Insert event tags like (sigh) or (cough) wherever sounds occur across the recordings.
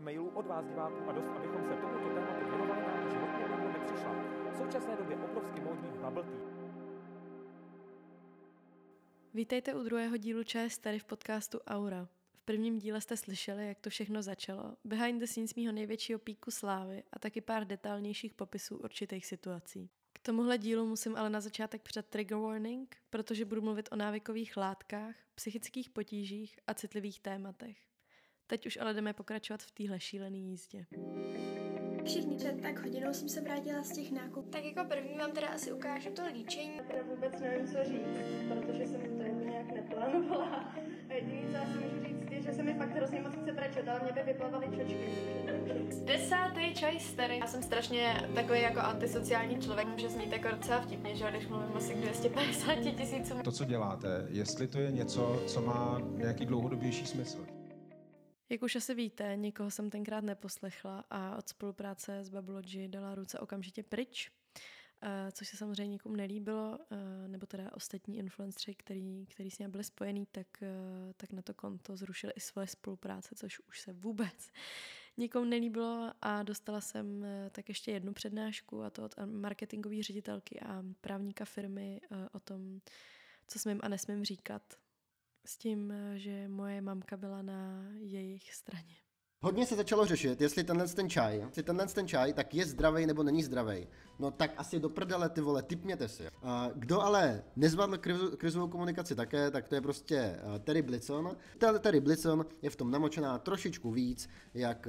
spousta mailů od vás diváků a dost, abychom se tomuto tématu věnovali, nám hodně dlouho nepřišla. V současné době obrovsky módní bubble tea. Vítejte u druhého dílu ČS tady v podcastu Aura. V prvním díle jste slyšeli, jak to všechno začalo, behind the scenes mýho největšího píku slávy a taky pár detailnějších popisů určitých situací. K tomuhle dílu musím ale na začátek před trigger warning, protože budu mluvit o návykových látkách, psychických potížích a citlivých tématech. Teď už ale jdeme pokračovat v téhle šílené jízdě. Všichni před tak hodinou jsem se vrátila z těch nákupů. Tak jako první vám teda asi ukážu to líčení. Já teda vůbec nevím, co říct, protože jsem to jako nějak neplánovala. A jediný, co asi můžu říct, je, že se mi fakt hrozně moc chce brečet, ale mě by vyplavaly čočky. Desátý čaj starý. Já jsem strašně takový jako antisociální člověk, může znít jako docela vtipně, že když mluvím asi k 250 tisícům. To, co děláte, jestli to je něco, co má nějaký dlouhodobější smysl. Jak už asi víte, nikoho jsem tenkrát neposlechla a od spolupráce s Babulogy dala ruce okamžitě pryč, eh, což se samozřejmě nikomu nelíbilo, eh, nebo teda ostatní influenceri, který, který s ním byli spojení, tak, eh, tak na to konto zrušili i svoje spolupráce, což už se vůbec nikomu nelíbilo. A dostala jsem tak ještě jednu přednášku a to od marketingové ředitelky a právníka firmy o tom, co smím a nesmím říkat s tím, že moje mamka byla na jejich straně. Hodně se začalo řešit, jestli tenhle ten čaj, jestli tenhle ten čaj, tak je zdravý nebo není zdravý. No tak asi do prdele ty vole, typněte si. A kdo ale nezvládl krizovou komunikaci také, tak to je prostě uh, Terry Blitson. Terry Blitson je v tom namočená trošičku víc, jak,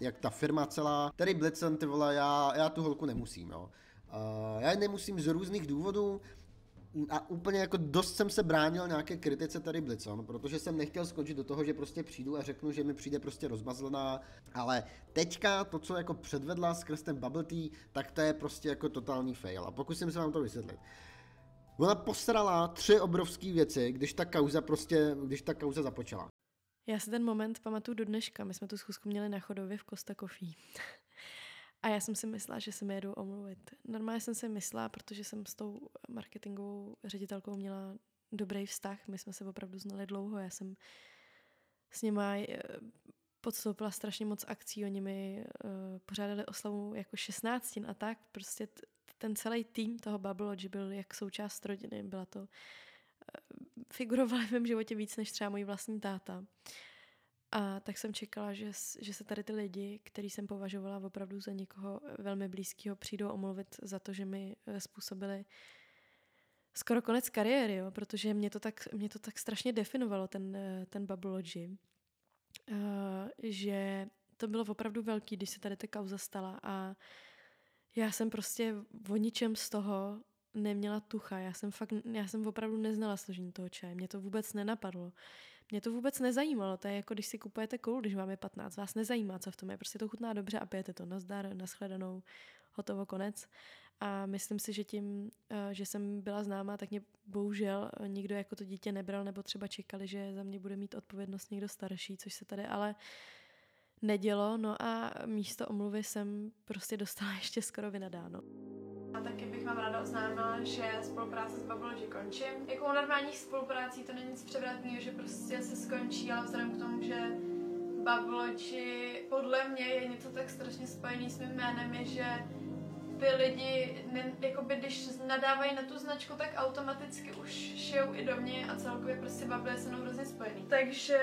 jak ta firma celá. Terry Blitson, ty vole, já, já tu holku nemusím, jo. Uh, já nemusím z různých důvodů, a úplně jako dost jsem se bránil nějaké kritice tady Blitzon, protože jsem nechtěl skočit do toho, že prostě přijdu a řeknu, že mi přijde prostě rozmazlená, ale teďka to, co jako předvedla skrz ten bubble tea, tak to je prostě jako totální fail a pokusím se vám to vysvětlit. Ona posrala tři obrovské věci, když ta kauza prostě, když ta kauza započala. Já si ten moment pamatuju do dneška. My jsme tu schůzku měli na chodově v Costa Coffee. A já jsem si myslela, že se mi jedu omluvit. Normálně jsem si myslela, protože jsem s tou marketingovou ředitelkou měla dobrý vztah. My jsme se opravdu znali dlouho. Já jsem s nima eh, podstoupila strašně moc akcí. Oni mi uh, pořádali oslavu jako 16 a tak. Prostě t- ten celý tým toho Bubble byl jak součást rodiny. Byla to... Uh, figurovala v mém životě víc než třeba můj vlastní táta. A tak jsem čekala, že, že se tady ty lidi, který jsem považovala opravdu za někoho velmi blízkého, přijdou omluvit za to, že mi eh, způsobili skoro konec kariéry, jo, protože mě to, tak, mě to tak strašně definovalo, ten, eh, ten Babulogy, uh, že to bylo opravdu velký, když se tady ta kauza stala a já jsem prostě o ničem z toho neměla tucha. Já jsem fakt, já jsem opravdu neznala složení toho čaje. Mě to vůbec nenapadlo. Mě to vůbec nezajímalo. To je jako když si kupujete koulu, když vám je 15. Vás nezajímá, co v tom je. Prostě to chutná dobře a pijete to. Nazdar, nashledanou, hotovo, konec. A myslím si, že tím, eh, že jsem byla známá, tak mě bohužel nikdo jako to dítě nebral, nebo třeba čekali, že za mě bude mít odpovědnost někdo starší, což se tady ale nedělo. No a místo omluvy jsem prostě dostala (laughs) ještě skoro vynadáno. A taky vám ráda oznámila, že spolupráce s Babulogy končím. Jako u normálních spoluprácí to není nic převratného, že prostě se skončí, ale vzhledem k tomu, že Babulogy podle mě je něco tak strašně spojený s mým jménem, je, že ty lidi, ne, jakoby, když nadávají na tu značku, tak automaticky už šijou i do mě a celkově prostě je se mnou hrozně spojený. Takže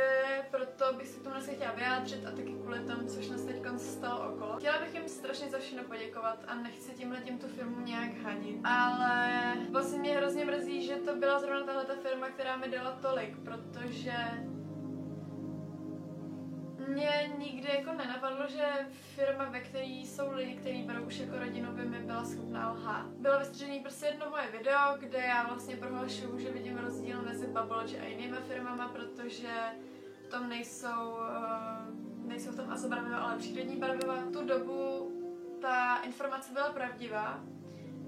proto bych se k tomu chtěla vyjádřit a taky kvůli tomu, což nás teď stalo okolo. Chtěla bych jim strašně za všechno poděkovat a nechci tímhle tím tu firmu nějak hadit. Ale vlastně mě hrozně mrzí, že to byla zrovna tahle ta firma, která mi dala tolik, protože mě nikdy jako nenapadlo, že firma, ve které jsou lidi, kteří berou už jako rodinu, by mi byla schopná lhát. Bylo vystřežený prostě jedno moje video, kde já vlastně prohlašuju, že vidím rozdíl mezi Bubble a jinými firmama, protože v tom nejsou, uh, nejsou v tom azobarviva, ale přírodní barviva. Tu dobu ta informace byla pravdivá,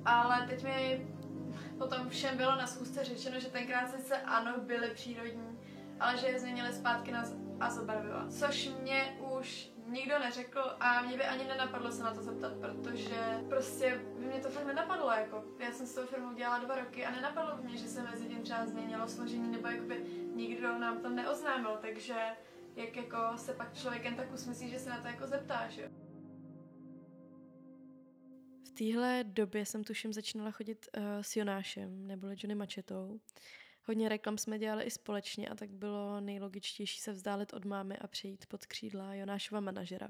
ale teď mi potom všem bylo na schůzce řečeno, že tenkrát sice ano, byly přírodní, ale že je změnili zpátky na a. Což mě už nikdo neřekl a mě by ani nenapadlo se na to zeptat, protože prostě by mě to fakt nenapadlo, jako já jsem s tou firmou dělala dva roky a nenapadlo by mě, že se mezi tím třeba změnilo složení nebo jakoby nikdo nám to neoznámil, takže jak jako se pak člověk jen tak usmyslí, že se na to jako zeptá, že jo. V téhle době jsem tuším začínala chodit uh, s Jonášem, neboli Johnny Mačetou. Hodně reklam jsme dělali i společně a tak bylo nejlogičtější se vzdálit od mámy a přejít pod křídla Jonášova manažera.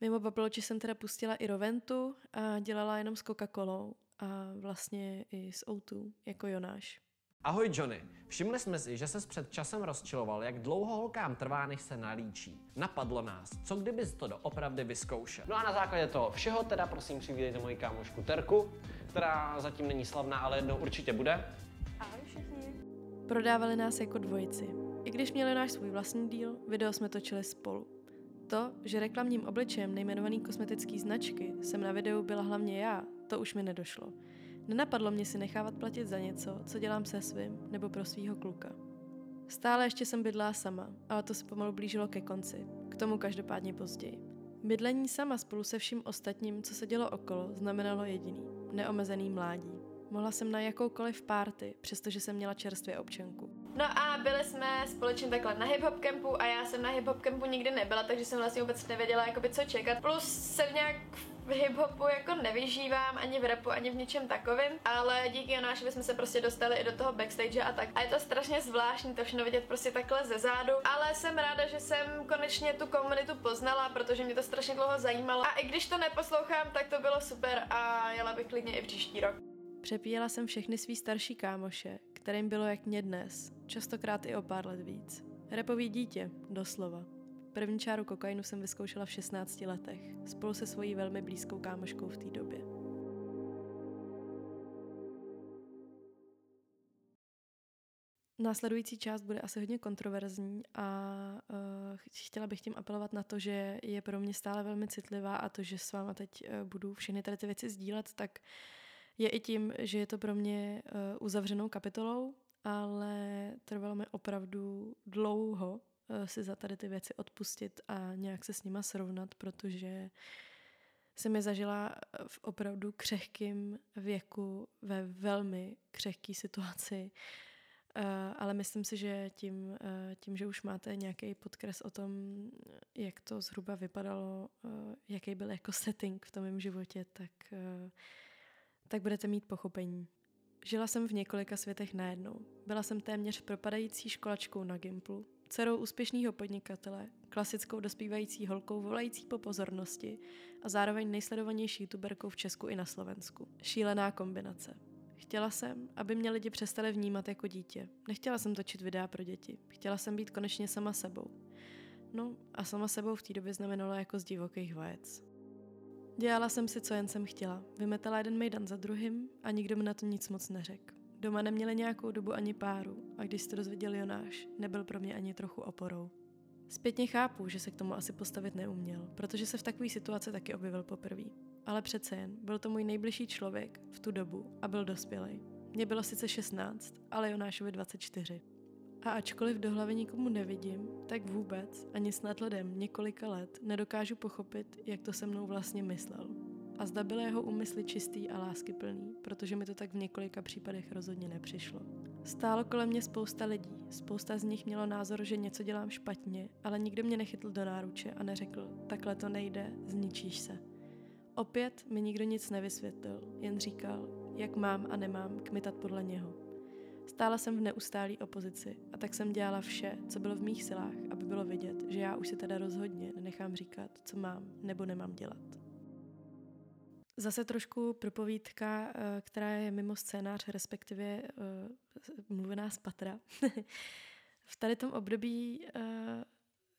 Mimo Babloči jsem teda pustila i Roventu a dělala jenom s Coca-Colou a vlastně i s O2, jako Jonáš. Ahoj Johnny, všimli jsme si, že se před časem rozčiloval, jak dlouho holkám trvá, než se nalíčí. Napadlo nás, co kdybys to doopravdy vyzkoušel. No a na základě toho všeho teda prosím přivítejte moji kámošku Terku, která zatím není slavná, ale jednou určitě bude. Prodávali nás jako dvojici. I když měli náš svůj vlastní díl, video jsme točili spolu. To, že reklamním obličejem nejmenovaný kosmetický značky jsem na videu byla hlavně já, to už mi nedošlo. Nenapadlo mě si nechávat platit za něco, co dělám se svým nebo pro svýho kluka. Stále ještě jsem bydlá sama, ale to se pomalu blížilo ke konci. K tomu každopádně později. Bydlení sama spolu se vším ostatním, co se dělo okolo, znamenalo jediný. Neomezený mládí. Mohla jsem na jakoukoliv párty, přestože jsem měla čerstvě občanku. No a byli jsme společně takhle na hip-hop campu a já jsem na hip-hop campu nikdy nebyla, takže jsem vlastně vůbec nevěděla, jakoby, co čekat. Plus jsem nějak v hip-hopu jako nevyžívám ani v rapu, ani v ničem takovým, ale díky Jonášovi jsme se prostě dostali i do toho backstage a tak. A je to strašně zvláštní to všechno vidět prostě takhle ze zádu, ale jsem ráda, že jsem konečně tu komunitu poznala, protože mě to strašně dlouho zajímalo. A i když to neposlouchám, tak to bylo super a jela bych klidně i příští rok. Přepíjela jsem všechny svý starší kámoše, kterým bylo jak mě dnes, častokrát i o pár let víc. Repový dítě, doslova. První čáru kokainu jsem vyzkoušela v 16 letech, spolu se svojí velmi blízkou kámoškou v té době. Následující část bude asi hodně kontroverzní a uh, chtěla bych tím apelovat na to, že je pro mě stále velmi citlivá a to, že s váma teď uh, budu všechny tady ty věci sdílet, tak je i tím, že je to pro mě uh, uzavřenou kapitolou, ale trvalo mi opravdu dlouho uh, si za tady ty věci odpustit a nějak se s nima srovnat, protože jsem je zažila v opravdu křehkým věku, ve velmi křehké situaci, ale myslím si, že tím, tím, že už máte nějaký podkres o tom, jak to zhruba vypadalo, jaký byl jako setting v tom mém životě, tak, tak budete mít pochopení. Žila jsem v několika světech najednou. Byla jsem téměř propadající školačkou na Gimplu, dcerou úspěšného podnikatele, klasickou dospívající holkou volající po pozornosti a zároveň nejsledovanější youtuberkou v Česku i na Slovensku. Šílená kombinace. Chtěla jsem, aby mě lidi přestali vnímat jako dítě. Nechtěla jsem točit videa pro děti. Chtěla jsem být konečně sama sebou. No a sama sebou v té době znamenalo jako z divokých vajec. Dělala jsem si, co jen jsem chtěla. Vymetala jeden mejdan za druhým a nikdo mi na to nic moc neřekl. Doma neměli nějakou dobu ani páru a když se dozvěděl Jonáš, nebyl pro mě ani trochu oporou. Zpětně chápu, že se k tomu asi postavit neuměl, protože se v takové situaci taky objevil poprvé. Ale přece jen, byl to můj nejbližší člověk v tu dobu a byl dospělý. Mně bylo sice 16, ale Jonášovi 24. A ačkoliv do hlavy nikomu nevidím, tak vůbec, ani snad lidem několika let, nedokážu pochopit, jak to se mnou vlastně myslel. A zda byly jeho úmysly čistý a láskyplný, protože mi to tak v několika případech rozhodně nepřišlo. Stálo kolem mě spousta lidí, spousta z nich mělo názor, že něco dělám špatně, ale nikdo mě nechytl do náruče a neřekl, takhle to nejde, zničíš se. Opět mi nikdo nic nevysvětlil, jen říkal, jak mám a nemám kmitat podle něho. Stála jsem v neustálé opozici a tak jsem dělala vše, co bylo v mých silách, aby bylo vidět, že já už si teda rozhodně nenechám říkat, co mám nebo nemám dělat. Zase trošku propovídka, eh, která je mimo scénář, respektive uh, mluvená z patra. (laughs) v tady tom období uh,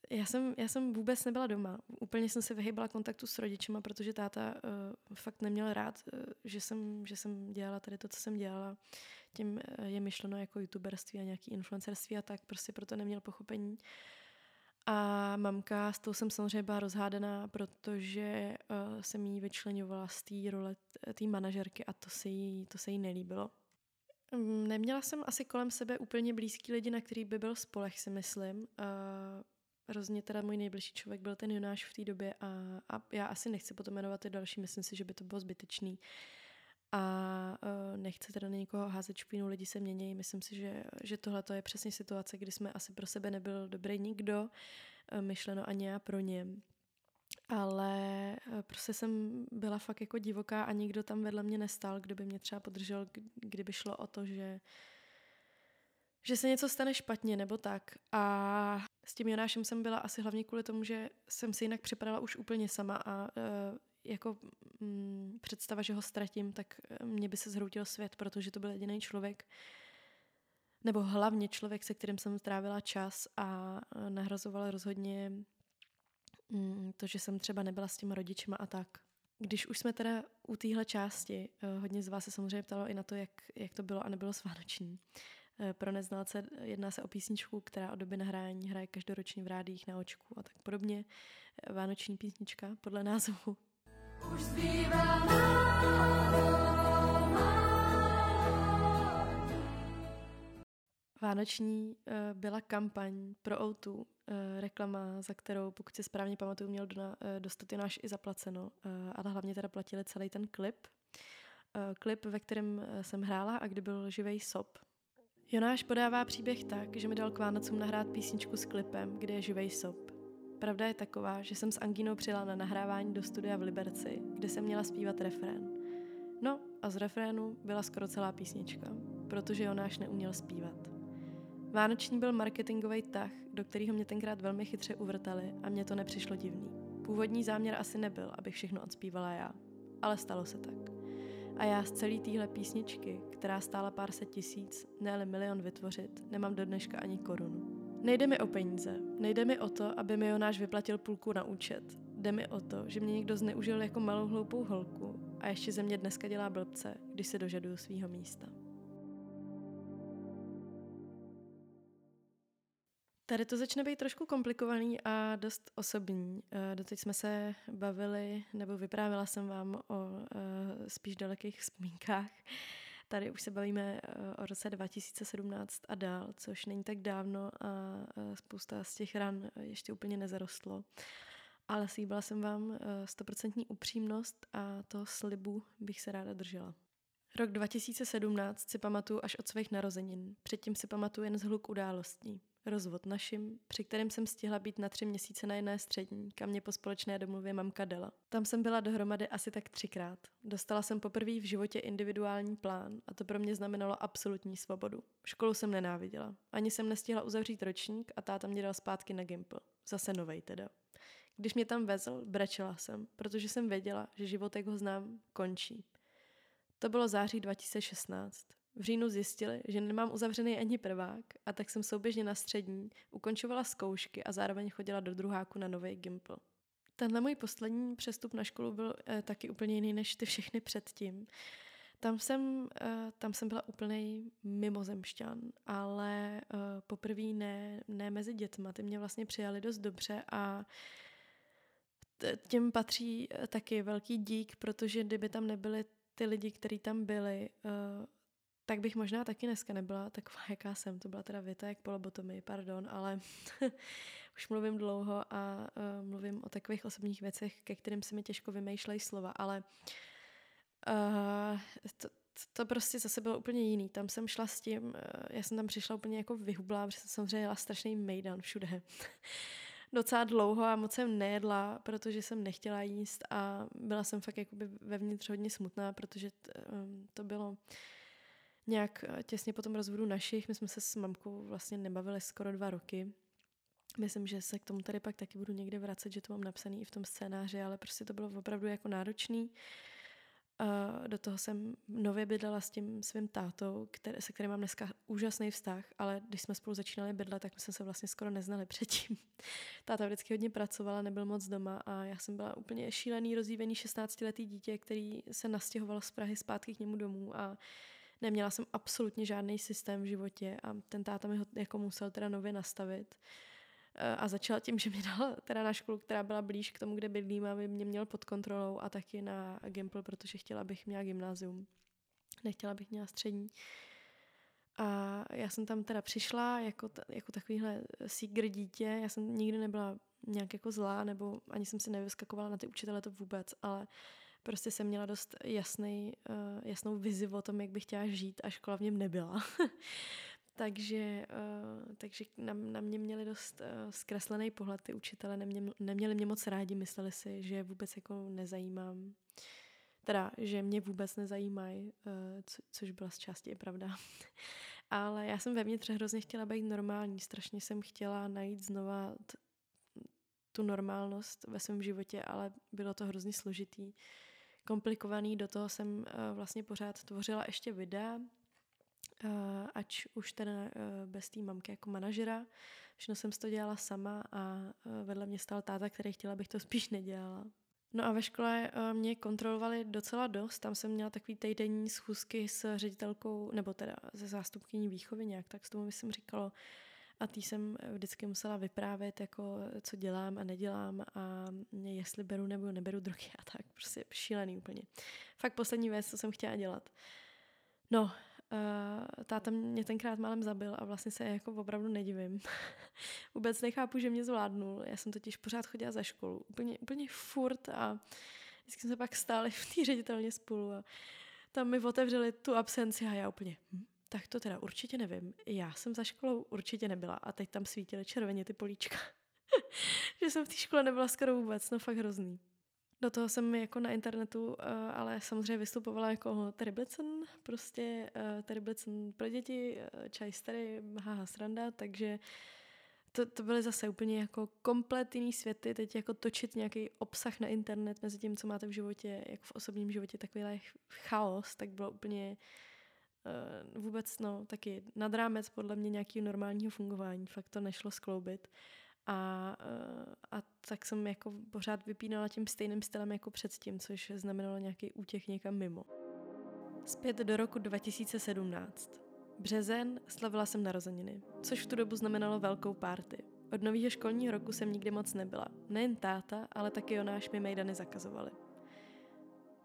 já jsem, já jsem vůbec nebyla doma. Úplně jsem se vyhýbala kontaktu s rodičema, protože táta uh, fakt neměl rád, uh, že, jsem, že jsem dělala tady to, co jsem dělala. Tím uh, je myšleno jako youtuberství a nějaký influencerství a tak, prostě proto neměl pochopení. A mamka, s tou jsem samozřejmě byla rozhádaná, protože uh, jsem jí vyčlenovala z té role té manažerky a to se, jí, to se jí nelíbilo. Um, neměla jsem asi kolem sebe úplně blízký lidi, na který by byl spolech, si myslím. Uh, Hrozně teda můj nejbližší člověk byl ten Jonáš v té době a, a já asi nechci potom jmenovat ty další, myslím si, že by to bylo zbytečný. A uh, nechci teda na někoho házet špínu, lidi se mění. Myslím si, že, že tohle je přesně situace, kdy jsme asi pro sebe nebyl dobrý nikdo. eh, myšleno ani já pro ně. Ale eh, prostě jsem byla fakt jako divoká a nikdo tam vedle mě nestal, kdo by mě třeba podržel, kdyby šlo o to, že že se něco stane špatně nebo tak. A s tím Jonášem jsem byla asi hlavně kvůli tomu, že jsem si jinak připadala už úplně sama a jako mm, představa, že ho ztratím, tak mě by se zhroutil svět, protože to byl jediný člověk, nebo hlavně člověk, se kterým jsem strávila čas a nahrazoval rozhodně mm, to, že jsem třeba nebyla s těma rodičima a tak. Když už jsme teda u téhle části, uh, hodně z vás se samozřejmě ptalo i na to, jak, jak to bylo a nebylo svánoční. Eh, pro neznalce jedná se o písničku, která od doby nahrání hraje každoročně v rádích na očku a tak podobně. Eh, vánoční písnička podle (laughs) názvu. Vánoční uh, byla kampaň pro O2, uh, reklama, za kterou, pokud si správně pamatuju, měl Dona, uh, dostat Jonáš i zaplaceno, ale hlavně teda platili celý ten klip. Klip, ve kterém jsem hrála a kdy byl živej sob, Jonáš podává příběh tak, že mi dal k Vánocům nahrát písničku s klipem, kde je živej sop. Pravda je taková, že jsem s Angínou přijela na nahrávání do studia v Liberci, kde jsem měla zpívat refrén. No a z refrénu byla skoro celá písnička, protože Jonáš neuměl zpívat. Vánoční byl marketingový tah, do kterého mě tenkrát velmi chytře uvrtali a mně to nepřišlo divný. Původní záměr asi nebyl, abych všechno odspívala já, ale stalo se tak. A já z celé téhle písničky, která stála pár set tisíc, ne milion vytvořit, nemám do dneška ani korunu. Nejde mi o peníze, nejde mi o to, aby mi Jonáš vyplatil půlku na účet. Jde mi o to, že mě někdo zneužil jako malou hloupou holku a ještě ze mě dneska dělá blbce, když se dožaduju svého místa. Tady to začne být trošku komplikovaný a dost osobní. Eh, doteď jsme se bavili, nebo vyprávila jsem vám o eh, spíš dalekých vzpomínkách. Tady už se bavíme eh, o roce 2017 a dál, což není tak dávno a spousta z těch ran ještě úplně nezarostlo. Ale slíbila jsem vám stoprocentní upřímnost a toho slibu bych se ráda držela. Rok 2017 si pamatuju až od svých narozenin. Předtím si pamatuju jen z hluk událostí rozvod našim, při kterém jsem stihla být na tři měsíce na jedné střední, kam mě po společné domluvě mamka dala. Tam jsem byla dohromady asi tak třikrát. Dostala jsem poprvé v životě individuální plán a to pro mě znamenalo absolutní svobodu. Školu jsem nenáviděla. Ani jsem nestihla uzavřít ročník a táta mě dal zpátky na Gimple. Zase novej teda. Když mě tam vezl, brečela jsem, protože jsem věděla, že život, jak ho znám, končí. To bylo září 2016. V říjnu zjistili, že nemám uzavřený ani prvák a tak jsem souběžně na střední ukončovala zkoušky a zároveň chodila do druháku na nový Gimple. Tenhle můj poslední přestup na školu byl eh, taky úplně jiný než ty všechny předtím. Tam jsem, eh, tam jsem byla úplný mimozemšťan, ale eh, poprvé ne, ne mezi dětma. Ty mě vlastně přijali dost dobře a tím patří taky velký dík, protože kdyby tam nebyli ty lidi, kteří tam byli, tak bych možná taky dneska nebyla taková, (laughs) jaká jsem. To byla teda věta jak polobotomy, pardon, ale (laughs) už mluvím dlouho a uh, mluvím o takových osobních věcech, ke kterým se mi těžko vymýšlejí slova, ale uh, to, to prostě zase bylo úplně jiný. Tam jsem šla s tím, uh, já jsem tam přišla úplně jako vyhublá, protože jsem samozřejmě jela strašný mejdan všude. (laughs) Docela dlouho a moc jsem nejedla, protože jsem nechtěla jíst a byla jsem fakt jakoby vevnitř hodně smutná, protože t, um, to bylo nějak eh, těsně po tom rozvodu našich, my jsme se s mamkou vlastně nebavili skoro dva roky. Myslím, že se k tomu tady pak taky budu někde vracet, že to mám napsaný i v tom scénáři, ale prostě to bylo opravdu jako náročný. Uh, do toho jsem nově bydlela s tím svým tátou, který, se kterým mám dneska úžasný vztah, ale když jsme spolu začínali bydlet, tak my jsme se vlastně skoro neznali (laughs) předtím. Táta vždycky hodně pracovala, nebyl moc doma a já jsem byla úplně šílený, rozjívený 16-letý dítě, který se nastěhoval z Prahy zpátky k němu domů a neměla jsem absolutně žádný systém v životě a ten táta mi ho jako musel teda nově nastavit. Eh, a začal tím, (laughs) že mě dal teda na školu, která byla blíž k tomu, kde bydlím, aby mě měl pod kontrolou a taky na Gimple, protože chtěla, abych měla gymnázium. Nechtěla bych měla střední. A já jsem tam teda přišla jako, jako takovýhle sígr dítě. Já jsem nikdy nebyla nějak jako zlá, nebo ani jsem si nevyskakovala na ty učitele to vůbec, ale uh, prostě jsem měla dost jasný, uh, jasnou vizi o tom, jak bych chtěla žít a škola v něm nebyla. (laughs) Takže, uh, takže na, na mě měli dost uh, zkreslený pohled ty učitele, nemě, neměli mě moc rádi, mysleli si, že vůbec jako nezajímám. Teda, že mě vůbec nezajímají, co, což byla z části i pravda. (laughs) Ale já jsem vevnitř hrozně chtěla být normální, strašně jsem chtěla najít znova t- tu normálnost ve svém životě, ale bylo to hrozně složitý, komplikovaný. Do toho jsem uh, vlastně pořád tvořila ještě videa, uh, ač už teda uh, bez té mamky jako manažera. Všechno jsem to dělala sama a vedle mě stál táta, který chtěla, abych to (laughs) spíš nedělala. No a ve škole mě kontrolovali docela dost. Tam jsem měla takový týdenní schůzky s ředitelkou, nebo teda se zástupkyní výchovy nějak, tak s tomu jsem říkalo. A tý jsem vždycky musela vyprávět, jako co dělám a nedělám a jestli beru nebo neberu drogy a tak. Prostě šílený úplně. Fakt poslední věc, co jsem chtěla dělat. No, uh, táta mě tenkrát málem zabil a vlastně se jako opravdu nedivím. (laughs) Vůbec nechápu, že mě zvládnul. Já jsem totiž pořád chodila za školu. Úplně, úplně furt a vždycky jsme se pak stáli v té ředitelně spolu a tam mi otevřeli tu absenci a já úplně, hm, tak to teda určitě nevím. Já jsem za školou určitě nebyla a teď tam svítily červeně ty políčka. (laughs) že jsem v té škole nebyla skoro vůbec, no fakt hrozný. Do toho jsem jako na internetu, uh, ale samozřejmě vystupovala jako Terry Blitzen, prostě Terry Blitzen pro děti, uh, čaj starý, haha sranda, takže to, to byly zase úplně jako komplet jiný světy, teď jako točit nějaký obsah na internet mezi tím, co máte v životě, jako v osobním životě, takový chaos, tak bylo úplně uh, vůbec, no, taky nad rámec podle mě nějakého normálního fungování, fakt to nešlo skloubit. A, uh, a tak jsem jako pořád vypínala tím stejným stylem jako předtím, což znamenalo nějaký útěk někam mimo. Zpět do roku 2017. Březen, slavila jsem narozeniny, což v tu dobu znamenalo velkou párty. Od nového školního roku jsem nikdy moc nebyla. Nejen táta, ale taky Jonáš mi mejdany zakazovali.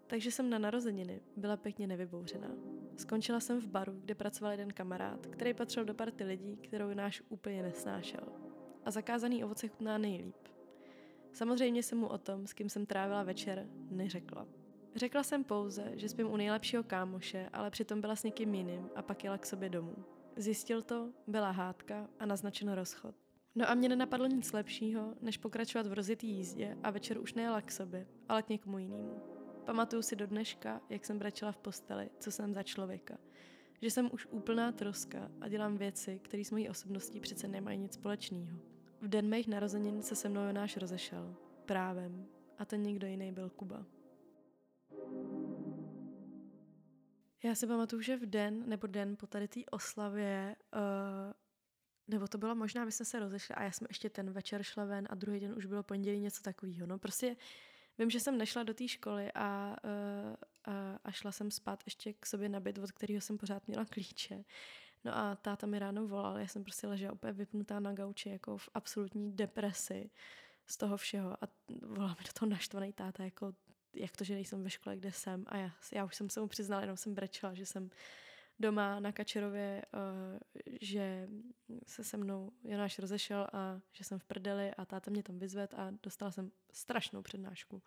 Takže jsem na narozeniny byla pěkně nevybouřená. Skončila jsem v baru, kde pracoval jeden kamarád, který patřil do party lidí, kterou Jonáš úplně nesnášel. A zakázaný ovoce chutná nejlíp. Samozřejmě jsem mu o tom, s kým jsem trávila večer, neřekla. Řekla jsem pouze, že spím u nejlepšího kámoše, ale přitom byla s někým jiným a pak jela k sobě domů. Zjistil to, byla hádka a naznačen rozchod. No a mě nenapadlo nic lepšího, než pokračovat v rozjetý jízdě a večer už nejela k sobě, ale k někomu jinému. Pamatuju si do dneška, jak jsem bračila v posteli, co jsem za člověka. Že jsem už úplná troska a dělám věci, které s mojí osobností přece nemají nic společného. V den mých narozenin se se mnou Jonáš rozešel. Právem. A ten někdo jiný byl Kuba. Já si pamatuju, že v den nebo den po tady té oslavě, uh, nebo to bylo možná, my jsme se rozešli a já jsem ještě ten večer šla ven a druhý den už bylo pondělí něco takového. No prostě vím, že jsem nešla do té školy a, uh, a, a šla jsem spát ještě k sobě na byt, od kterého jsem pořád měla klíče. No a táta mi ráno volal, já jsem prostě ležela úplně vypnutá na gauči, jako v absolutní depresi z toho všeho a volal mi do toho naštvaný táta, jako jak to, že nejsem ve škole, kde jsem. A já, já už jsem se mu přiznala, jenom jsem brečela, že jsem doma na Kačerově, uh, že se se mnou Jonáš rozešel a že jsem v prdeli a táta mě tam vyzved a dostala jsem strašnou přednášku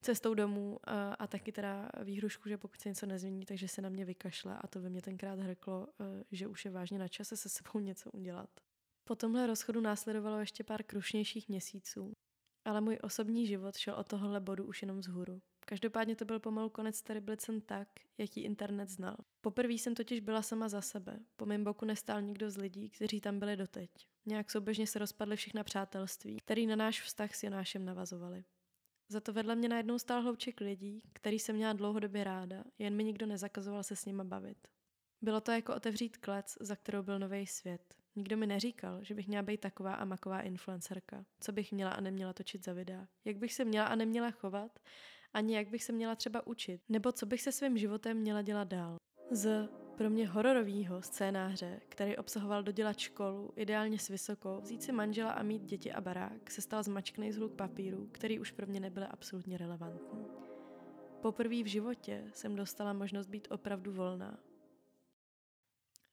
cestou domů uh, a taky teda výhrušku, že pokud se něco nezmění, takže se na mě vykašle a to by mě tenkrát hrklo, uh, že už je vážně na čase se sebou (laughs) něco udělat. Po tomhle rozchodu následovalo ještě pár krušnějších měsíců. Ale můj osobní život šel od tohohle bodu už jenom vzhůru. Každopádně to byl pomalu konec Teriblicen tak, jaký internet znal. Poprvé jsem totiž byla sama za sebe. Po mém boku nestál nikdo z lidí, kteří tam byli doteď. Nějak souběžně se rozpadly všechna přátelství, který na náš vztah s Jonášem navazovali. Za to vedle mě najednou stál hlouček lidí, který jsem měla dlouhodobě ráda, jen mi nikdo nezakazoval se s nima bavit. Bylo to jako otevřít klec, za kterou byl nový svět. Nikdo mi neříkal, že bych měla být taková a maková influencerka. Co bych měla a neměla točit za videa. Jak bych se měla a neměla chovat. Ani jak bych se měla třeba učit. Nebo co bych se svým životem měla dělat dál. Z pro mě hororovýho scénáře, který obsahoval dodělat školu, ideálně s vysokou, vzít si manžela a mít děti a barák, se stal zmačkný zhluk papíru, který už pro mě nebyly absolutně relevantní. Poprvé v životě jsem dostala možnost být opravdu volná,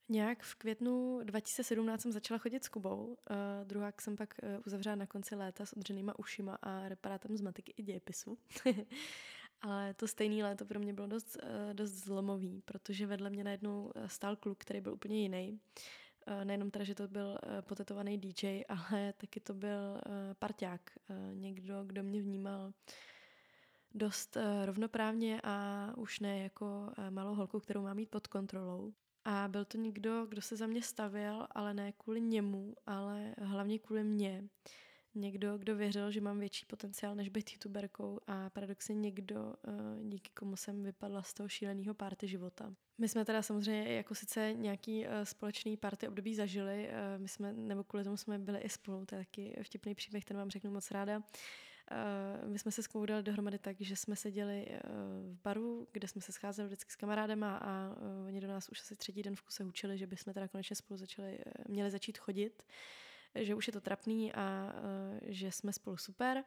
Nějak v květnu 2017 jsem začala chodit s Kubou. Uh, druhák jsem pak uh, uzavřela na konci léta s odřenýma ušima a reparátem z matiky i dějepisu. (laughs) Ale to stejné léto pro mě bylo dost, uh, dost zlomový, protože vedle mě najednou stál kluk, který byl úplně jiný. Eh, Nejenom teda, že to byl eh, potetovaný DJ, (laughs) ale taky to byl eh, parťák. Eh, Někdo, kdo mě vnímal dost eh, rovnoprávně a už ne jako eh, malou holku, kterou má mít pod kontrolou. A byl to někdo, kdo se za mě stavěl, ale ne kvůli němu, ale hlavně kvůli mně. Někdo, kdo věřil, že mám větší potenciál, než být youtuberkou a paradoxně někdo, eh, díky komu jsem vypadla z toho šíleného party života. My jsme teda samozřejmě jako sice nějaký eh, společný party období zažili, eh, my jsme, nebo kvůli tomu jsme byli i spolu, to je taky vtipný příběh, ten vám řeknu moc ráda. Eh, My jsme se s dali dohromady tak, že jsme seděli eh, v baru, kde jsme se scházeli vždycky s kamarádema a eh, oni do nás už asi třetí den v kuse učili, že bychom teda konečně spolu začali, měli začít chodit, že už je to trapný a že jsme spolu super.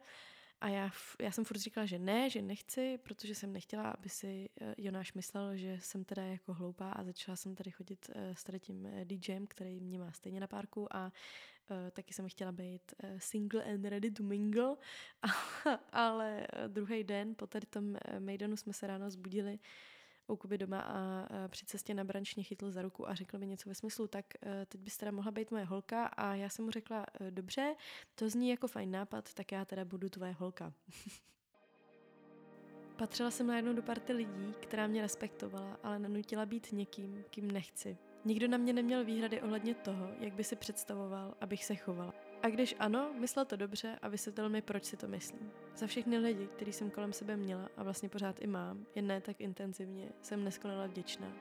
A já, já jsem furt říkala, že ne, že nechci, protože jsem nechtěla, aby si eh, Jonáš myslel, že jsem teda jako hloupá a začala jsem tady chodit eh, s tady tím eh, DJem, který mě má stejně na párku a taky jsem chtěla být single and ready to mingle, (laughs) ale druhý den po tady tom Maidenu jsme se ráno zbudili u Kuby doma a při cestě na branč mě chytl za ruku a řekl mi něco ve smyslu, tak eh, teď bys teda mohla být moje holka a já jsem mu řekla, eh, dobře, to zní jako fajn nápad, tak já teda budu tvoje holka. (laughs) Patřila jsem najednou do party lidí, která mě respektovala, ale nenutila být někým, kým nechci. Nikdo na mě neměl výhrady ohledně toho, jak by si představoval, abych se chovala. A když ano, myslel to dobře a vysvětlil mi, proč si to myslím. Za všechny lidi, který jsem kolem sebe měla a vlastně pořád i mám, jen ne tak intenzivně, jsem neskonale vděčná.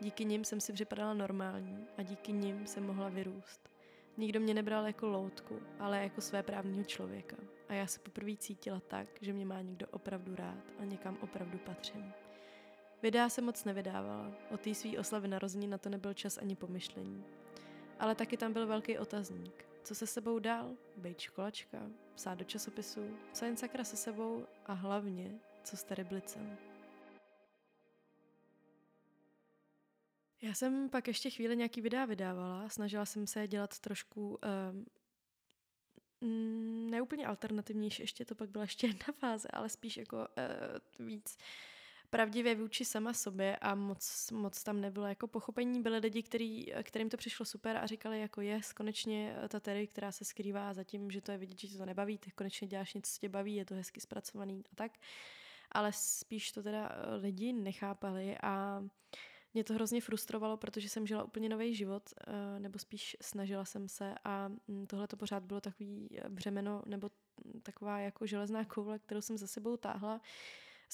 Díky nim jsem si připadala normální a díky nim jsem mohla vyrůst. Nikdo mě nebral jako loutku, ale jako své právního člověka. A já se poprvé cítila tak, že mě má někdo opravdu rád a někam opravdu patřím. Videa se moc nevydávala, o té svý oslavy narození na to nebyl čas ani pomyšlení. Ale taky tam byl velký otazník. Co se sebou dál? Bejt školačka, psát do časopisu, co jen sakra se sebou a hlavně, co s teriblicem. Já jsem pak ještě chvíli nějaký videa vydávala, snažila jsem se dělat trošku um, neúplně alternativnější, ještě to pak byla ještě jedna fáze, ale spíš jako uh, víc pravdivě vůči sama sobě a moc, moc tam nebylo jako pochopení. Byly lidi, který, kterým to přišlo super a říkali jako yes, konečně ta Terry, která se skrývá za tím, že to je vidět, že to nebaví, tak konečně děláš něco, co tě baví, je to hezky zpracovaný a tak. Ale spíš to teda lidi nechápali a mě to hrozně frustrovalo, protože jsem žila úplně nový život, eh, nebo spíš snažila jsem se a mm, tohle to pořád bylo takový břemeno nebo taková jako železná koule, kterou jsem za sebou táhla,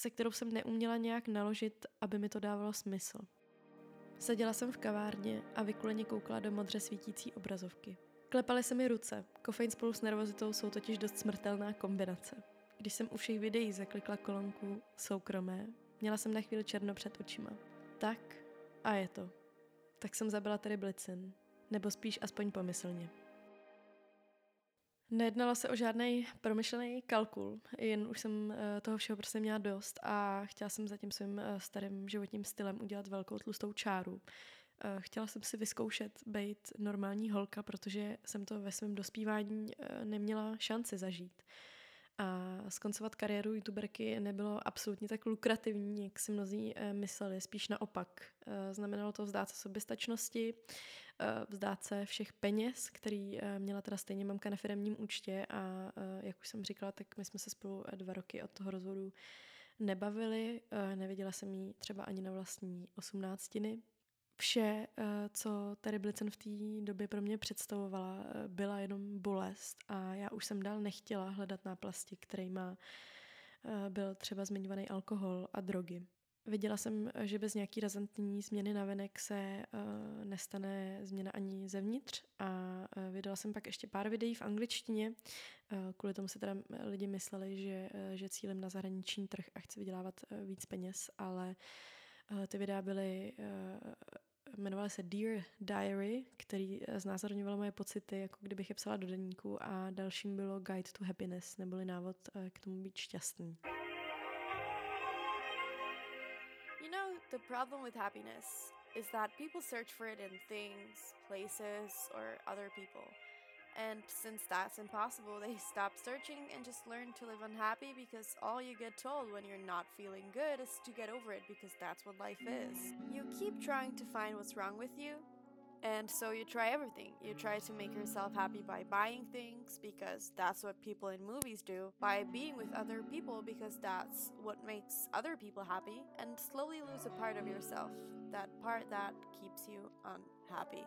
se kterou jsem neuměla nějak naložit, aby mi to dávalo smysl. Seděla jsem v kavárně a vykuleně koukala do modře svítící obrazovky. Klepaly se mi ruce, kofein spolu s nervozitou jsou totiž dost smrtelná kombinace. Když jsem u všech videí zaklikla kolonku soukromé, měla jsem na chvíli černo před očima. Tak a je to. Tak jsem zabila tedy Blitzen. Nebo spíš aspoň pomyslně. Nejednalo se o žádný promyšlený kalkul, jen už jsem eh, toho všeho prostě měla dost a chtěla jsem za tím svým eh, starým životním stylem udělat velkou tlustou čáru. Eh, Chtěla jsem si vyzkoušet být normální holka, protože jsem to ve svém dospívání neměla šanci zažít. A skoncovat kariéru youtuberky nebylo absolutně tak lukrativní, jak si mnozí mysleli, spíš naopak. Znamenalo to vzdát se soběstačnosti, vzdát se všech peněz, který měla teda stejně mamka na firmním účtě a jak už jsem říkala, tak my jsme se spolu dva roky od toho rozvodu nebavili, neviděla jsem jí třeba ani na vlastní osmnáctiny. Vše, co Terry Blitzen v té době pro mě představovala, byla jenom bolest a já už jsem dál nechtěla hledat náplasti, který má byl třeba zmiňovaný alkohol a drogy. Viděla jsem, že bez nějaký razantní změny na venek se uh, nestane změna ani zevnitř a uh, vydala jsem pak ještě pár videí v angličtině. Uh, kvůli tomu se teda lidi mysleli, že, uh, že cílem na zahraniční trh a chci vydělávat uh, víc peněz, ale uh, ty videa byly uh, jmenovaly se Dear Diary, který znázorňovalo moje pocity, jako kdybych je psala do deníku a dalším bylo Guide to Happiness, neboli návod k tomu být šťastný. The problem with happiness is that people search for it in things, places, or other people. And since that's impossible, (laughs) they stop searching and just learn to live unhappy because all you get told when you're not feeling good is to get over it because that's what life is. You keep trying to find what's wrong with you, And so you try everything. You try to make yourself happy by buying things because that's what people in movies do, by being with other people because that's what makes other people happy, and slowly lose a part of yourself, that part that keeps you unhappy.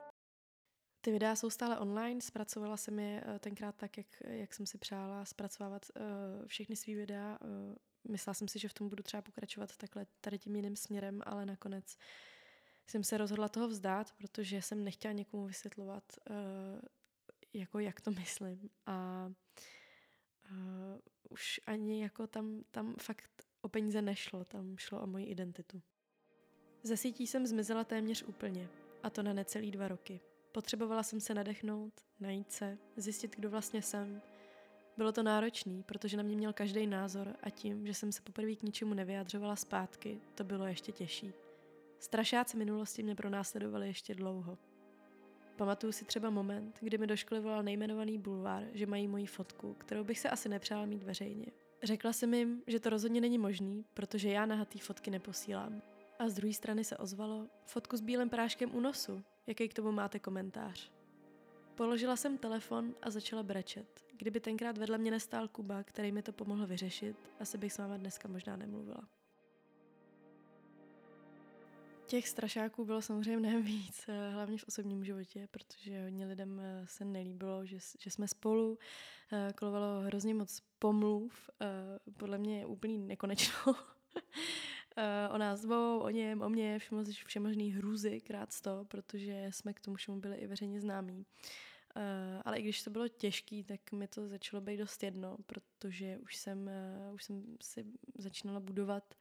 Ty videa jsou stále online, zpracovala jsem je eh, tenkrát tak, jak, jak jsem si přála zpracovávat uh, všechny svý videa. Uh, myslela jsem si, že v tom budu třeba pokračovat takhle tady tím jiným směrem, ale nakonec jsem se rozhodla toho vzdát, protože jsem nechtěla někomu vysvětlovat, uh, jako jak to myslím. A uh, už ani jako tam, tam fakt o peníze nešlo, tam šlo o moji identitu. Ze sítí jsem zmizela téměř úplně, a to na necelý dva roky. Potřebovala jsem se nadechnout, najít se, zjistit, kdo vlastně jsem. Bylo to náročný, protože na mě měl každý názor a tím, že jsem se poprvé k ničemu nevyjadřovala zpátky, to bylo ještě těžší. Strašáci minulosti mě pronásledovali ještě dlouho. Pamatuju si třeba moment, kdy mi do školy volal nejmenovaný bulvár, že mají moji fotku, kterou bych se asi nepřála mít veřejně. Řekla jsem jim, že to rozhodně není možný, protože já nahatý fotky neposílám. A z druhé strany se ozvalo fotku s bílým práškem u nosu. Jaký k tomu máte komentář? Položila jsem telefon a začala brečet. Kdyby tenkrát vedle mě nestál Kuba, který mi to pomohl vyřešit, asi bych s váma dneska možná nemluvila. Těch strašáků bylo samozřejmě mnohem víc, eh, hlavně v osobním životě, protože hodně lidem eh, se nelíbilo, že, že jsme spolu. Eh, kolovalo hrozně moc pomluv, podle mě je úplný nekonečno. (laughs) o nás dvou, o něm, o mě, všemožný hrůzy krát sto, protože jsme k tomu všemu byli i veřejně známí. ale i když to bylo těžké, tak mi to začalo být dost jedno, protože už jsem, už jsem si začínala budovat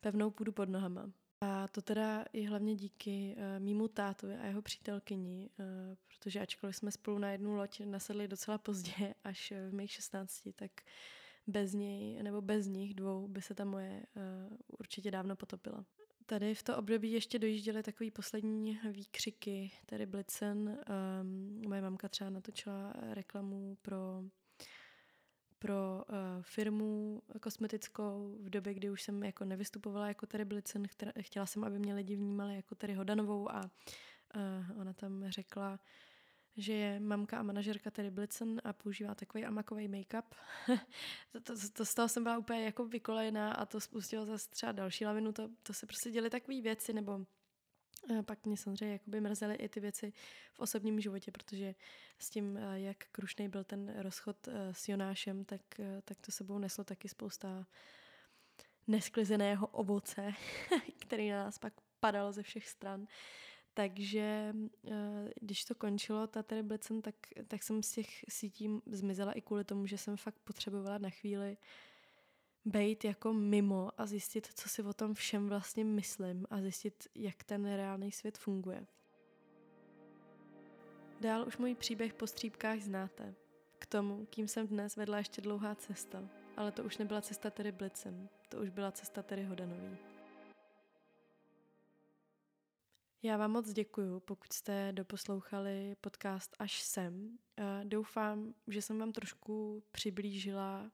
pevnou půdu pod nohama. A to teda i hlavně díky uh, mýmu tátovi a jeho přítelkyni, uh, protože ačkoliv jsme spolu na jednu loď nasedli docela pozdě, (laughs) až v mých 16, tak bez něj nebo bez nich dvou by se ta moje uh, určitě dávno potopila. Tady v to období ještě dojížděly takový poslední výkřiky, tady Blitzen. Um, moje mamka třeba natočila reklamu pro pro uh, firmu kosmetickou v době, kdy už jsem jako nevystupovala jako Terry Blitzen, chtěla jsem, aby mě lidi vnímali jako Terry Hodanovou a uh, ona tam řekla, že je mamka a manažerka Terry Blitzen a používá takový amakový make-up. (laughs) to, to, to, z toho jsem byla úplně jako vykolejená a to spustilo zase třeba další lavinu. To, to se prostě děly takové věci, nebo pak mě samozřejmě jakoby mrzely i ty věci v osobním životě, protože s tím, eh, jak krušný byl ten rozchod eh, s Jonášem, tak, eh, tak to sebou neslo taky spousta nesklizeného ovoce, (laughs) který na nás pak padal ze všech stran. Takže když to končilo, ta Terry Blitzen, tak, tak jsem z těch sítí zmizela i kvůli tomu, že jsem fakt potřebovala na chvíli uh, být jako mimo a zjistit, co si o tom všem vlastně myslím a zjistit, jak ten reálný svět funguje. Dál už můj příběh po střípkách znáte. K tomu, kým jsem dnes vedla ještě dlouhá cesta, ale to už nebyla cesta tedy Blicem, to už byla cesta tedy Hodanový. Já vám moc děkuju, pokud jste doposlouchali podcast až sem. Doufám, že jsem vám trošku přiblížila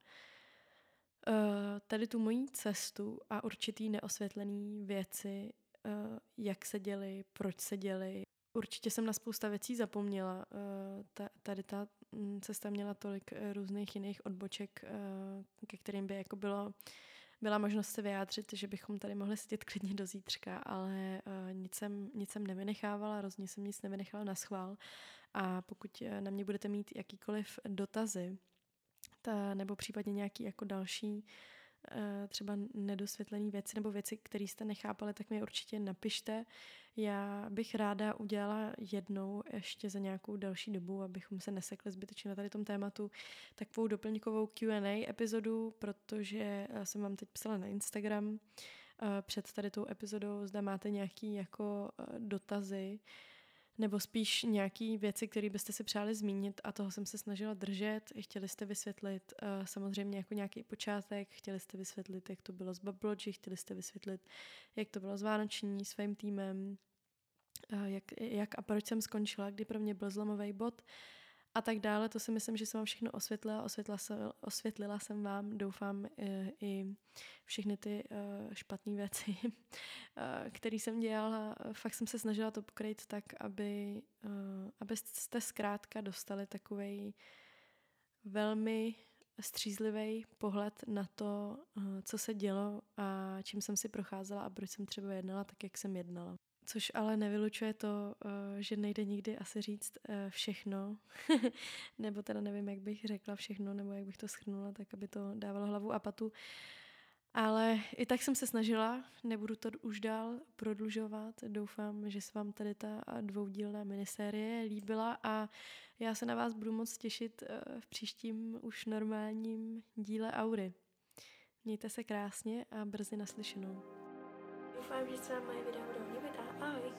tady tu mojí cestu a určitý neosvětlený věci, uh, jak se děly, proč se děly. Určitě jsem na spousta věcí zapomněla. Ta, tady ta mm, cesta měla tolik různých jiných odboček, ke kterým by jako bylo byla možnost se vyjádřit, že bychom tady mohli sedět klidně do zítřka, ale nic, jsem, nic jsem nevynechávala, rozhodně jsem nic nevynechala na schvál. A pokud na mě budete mít jakýkoliv dotazy, ta, nebo případně nějaký jako další eh, třeba nedosvětlené věci nebo věci, které jste nechápali, tak mi určitě napište. Já bych ráda udělala jednou ještě za nějakou další dobu, abychom se nesekli zbytečně na tady tom tématu, takovou doplňkovou Q&A epizodu, protože eh, jsem vám teď psala na Instagram eh, před tady tou epizodou, zda máte nějaký jako dotazy, nebo spíš nějaký věci, které byste si přáli zmínit a toho jsem se snažila držet. Chtěli jste vysvětlit uh, samozřejmě jako nějaký počátek, chtěli jste vysvětlit, jak to bylo s Bablogy, chtěli jste vysvětlit, jak to bylo s Vánoční, svým týmem, uh, jak, jak a proč jsem skončila, kdy pro mě byl zlomový bod. A tak dále. To si myslím, že jsem vám všechno osvětlila. Osvětlila jsem, osvětlila jsem vám, doufám, i, i všechny ty uh, špatné věci, uh, (laughs) které jsem dělala. Fakt jsem se snažila to pokrýt tak, aby, abyste zkrátka dostali takovej velmi střízlivý pohled na to, co se dělo a čím jsem si procházela a proč jsem třeba jednala tak, jak jsem jednala. Což ale nevylučuje to, eh, že nejde nikdy asi říct eh, všechno, (laughs) nebo teda nevím, jak bych řekla všechno, nebo jak bych to schrnula, tak aby to dávalo hlavu a patu. Ale i tak jsem se snažila, nebudu to už dál prodlužovat. Doufám, že se vám tady ta dvoudílná minisérie líbila a já se na vás budu moc těšit eh, v příštím už normálním díle Aury. Mějte se krásně a brzy naslyšenou. Doufám, že se vám moje video budou líbit a Bye.